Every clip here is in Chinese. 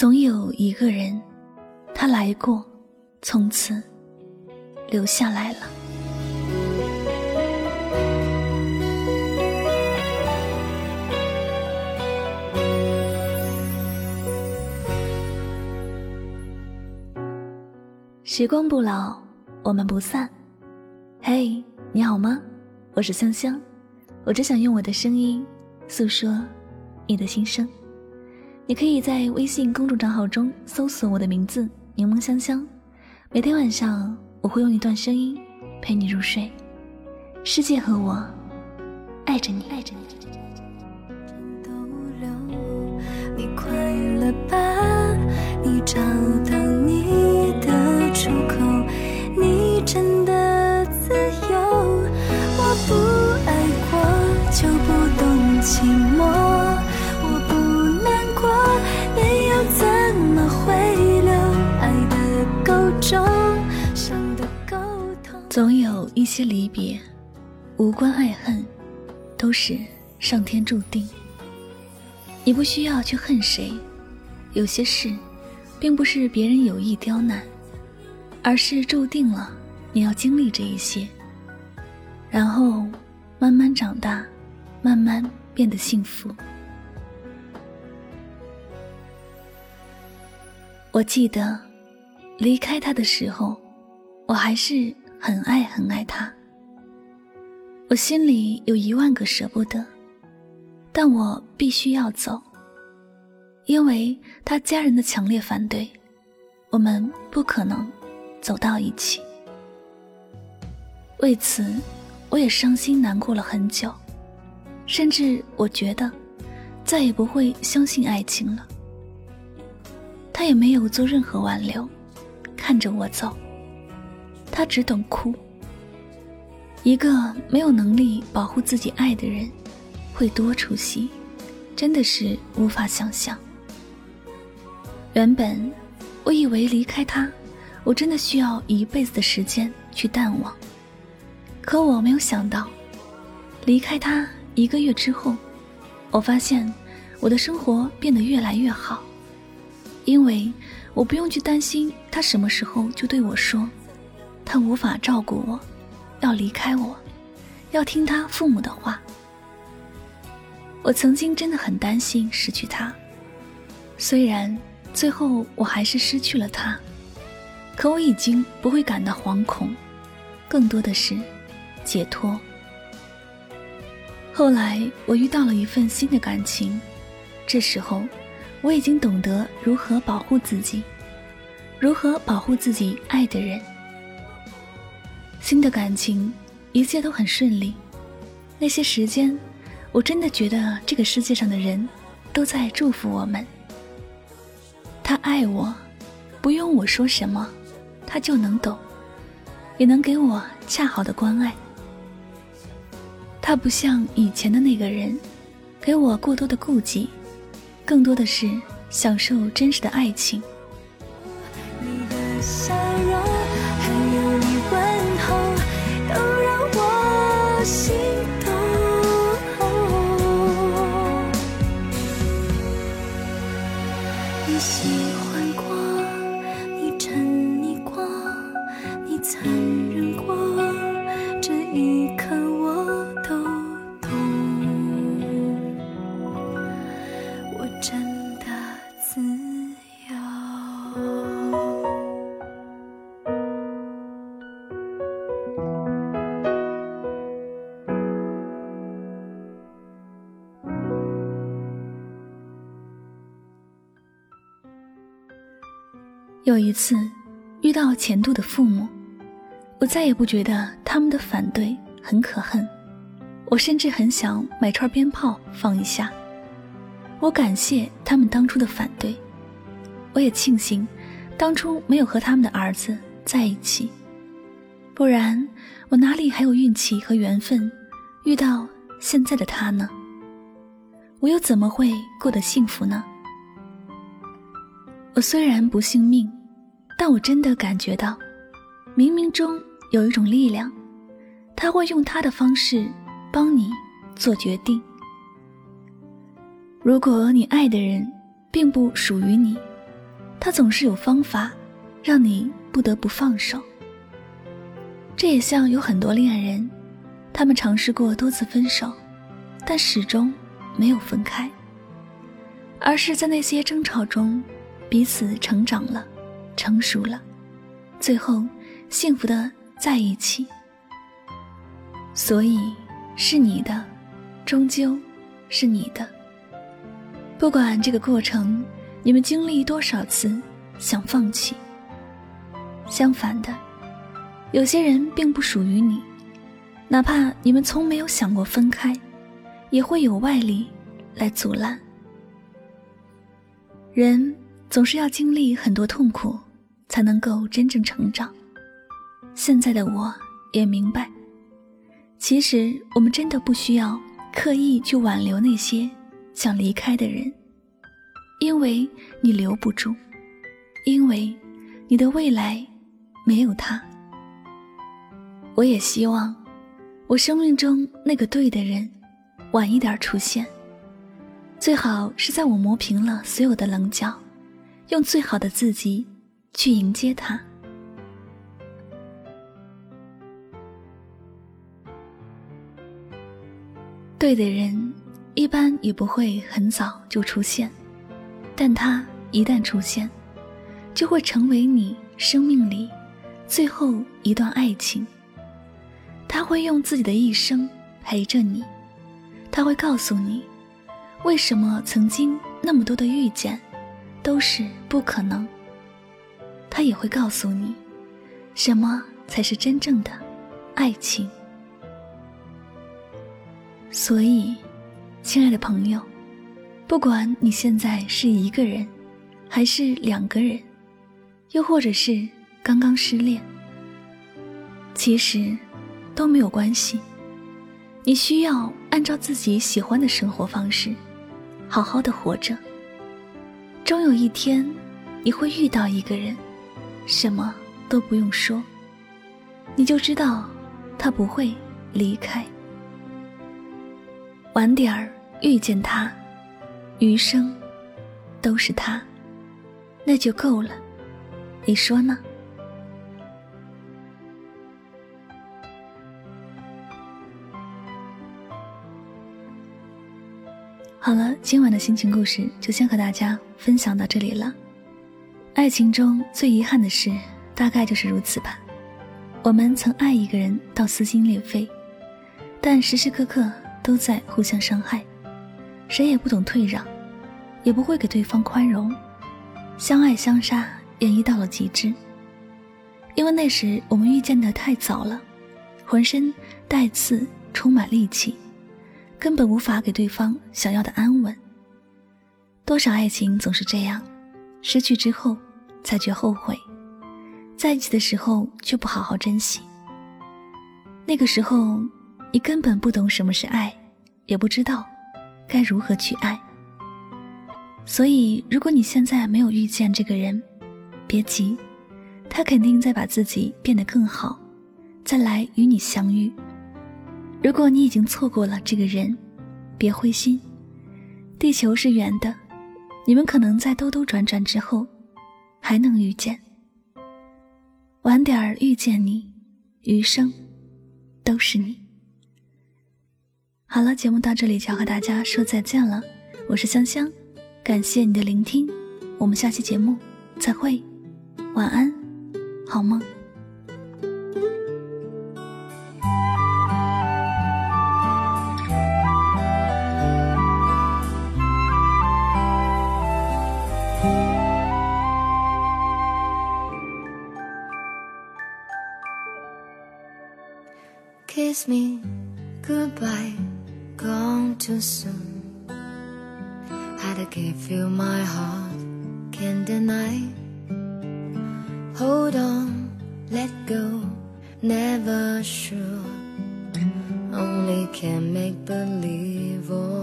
总有一个人，他来过，从此留下来了。时光不老，我们不散。嘿，你好吗？我是香香，我只想用我的声音诉说你的心声。你可以在微信公众账号中搜索我的名字“柠檬香香”，每天晚上我会用一段声音陪你入睡。世界和我爱着你，爱着你。你快乐吧？你找些离别，无关爱恨，都是上天注定。你不需要去恨谁，有些事，并不是别人有意刁难，而是注定了你要经历这一些，然后慢慢长大，慢慢变得幸福。我记得离开他的时候，我还是。很爱很爱他，我心里有一万个舍不得，但我必须要走，因为他家人的强烈反对，我们不可能走到一起。为此，我也伤心难过了很久，甚至我觉得再也不会相信爱情了。他也没有做任何挽留，看着我走。他只懂哭。一个没有能力保护自己爱的人，会多出息，真的是无法想象。原本我以为离开他，我真的需要一辈子的时间去淡忘。可我没有想到，离开他一个月之后，我发现我的生活变得越来越好，因为我不用去担心他什么时候就对我说。他无法照顾我，要离开我，要听他父母的话。我曾经真的很担心失去他，虽然最后我还是失去了他，可我已经不会感到惶恐，更多的是解脱。后来我遇到了一份新的感情，这时候我已经懂得如何保护自己，如何保护自己爱的人。新的感情，一切都很顺利。那些时间，我真的觉得这个世界上的人都在祝福我们。他爱我，不用我说什么，他就能懂，也能给我恰好的关爱。他不像以前的那个人，给我过多的顾忌，更多的是享受真实的爱情。你的有一次，遇到前度的父母，我再也不觉得他们的反对很可恨，我甚至很想买串鞭炮放一下。我感谢他们当初的反对，我也庆幸当初没有和他们的儿子在一起，不然我哪里还有运气和缘分遇到现在的他呢？我又怎么会过得幸福呢？我虽然不信命。但我真的感觉到，冥冥中有一种力量，他会用他的方式帮你做决定。如果你爱的人并不属于你，他总是有方法，让你不得不放手。这也像有很多恋人，他们尝试过多次分手，但始终没有分开，而是在那些争吵中，彼此成长了，成熟了，最后幸福的在一起。所以，是你的，终究是你的。不管这个过程，你们经历多少次想放弃。相反的。有些人并不属于你，哪怕你们从没有想过分开，也会有外力来阻拦。人总是要经历很多痛苦，才能够真正成长。现在的我也明白，其实我们真的不需要刻意去挽留那些想离开的人，因为你留不住，因为你的未来没有他。我也希望，我生命中那个对的人，晚一点出现。最好是在我磨平了所有的棱角，用最好的自己去迎接他。对的人一般也不会很早就出现，但他一旦出现，就会成为你生命里最后一段爱情。他会用自己的一生陪着你，他会告诉你，为什么曾经那么多的遇见，都是不可能。他也会告诉你，什么才是真正的爱情。所以，亲爱的朋友，不管你现在是一个人，还是两个人，又或者是刚刚失恋，其实。都没有关系，你需要按照自己喜欢的生活方式，好好的活着。终有一天，你会遇到一个人，什么都不用说，你就知道他不会离开。晚点儿遇见他，余生都是他，那就够了。你说呢？好了，今晚的心情故事就先和大家分享到这里了。爱情中最遗憾的事，大概就是如此吧。我们曾爱一个人到撕心裂肺，但时时刻刻都在互相伤害，谁也不懂退让，也不会给对方宽容，相爱相杀演绎到了极致。因为那时我们遇见的太早了，浑身带刺，充满戾气。根本无法给对方想要的安稳。多少爱情总是这样，失去之后才觉后悔，在一起的时候却不好好珍惜。那个时候，你根本不懂什么是爱，也不知道该如何去爱。所以，如果你现在没有遇见这个人，别急，他肯定在把自己变得更好，再来与你相遇。如果你已经错过了这个人，别灰心，地球是圆的，你们可能在兜兜转转之后，还能遇见。晚点儿遇见你，余生都是你。好了，节目到这里就要和大家说再见了，我是香香，感谢你的聆听，我们下期节目再会，晚安，好梦。Kiss me goodbye, gone too soon. Had to give you my heart, can't deny. Hold on, let go, never sure. Only can make believe all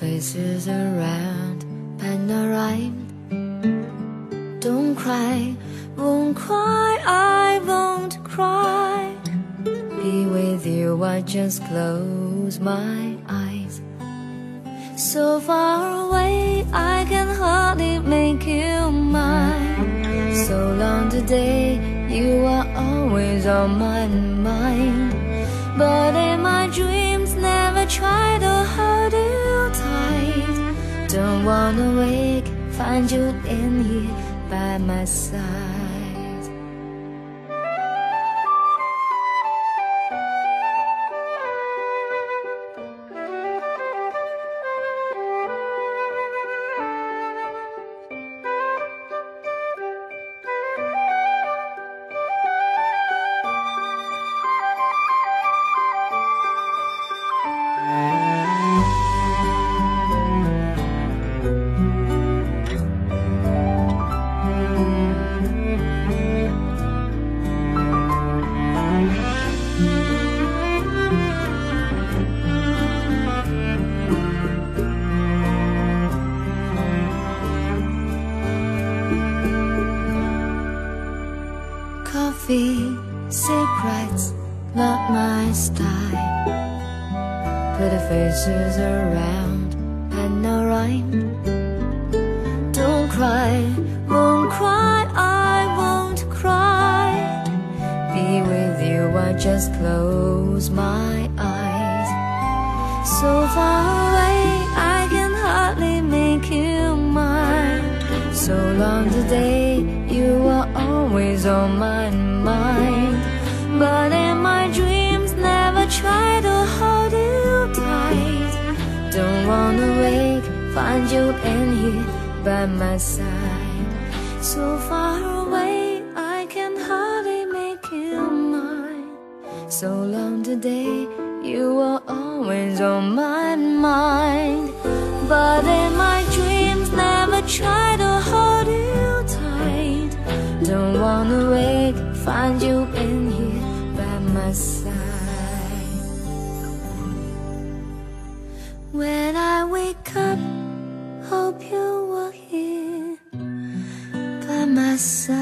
faces around panorama. Don't cry, won't cry, I won't cry. Be with you, I just close my eyes. So far away, I can hardly make you mine. So long today, you are always on my mind. But in my dreams, never try to. Don't wanna wake, find you in here by my side. Secrets, not my style. Put faces around and no rhyme. Don't cry, won't cry, I won't cry. Be with you, I just close my eyes. So far away, I can hardly make you mine. So long today, always on my mind. But in my dreams, never try to hold you tight. Don't wanna wake, find you in here by my side. So far away, I can hardly make you mine. So long today, you are always on my mind. But in my dreams, never try to wanna wake, find you in here by my side. When I wake up, hope you are here by my side.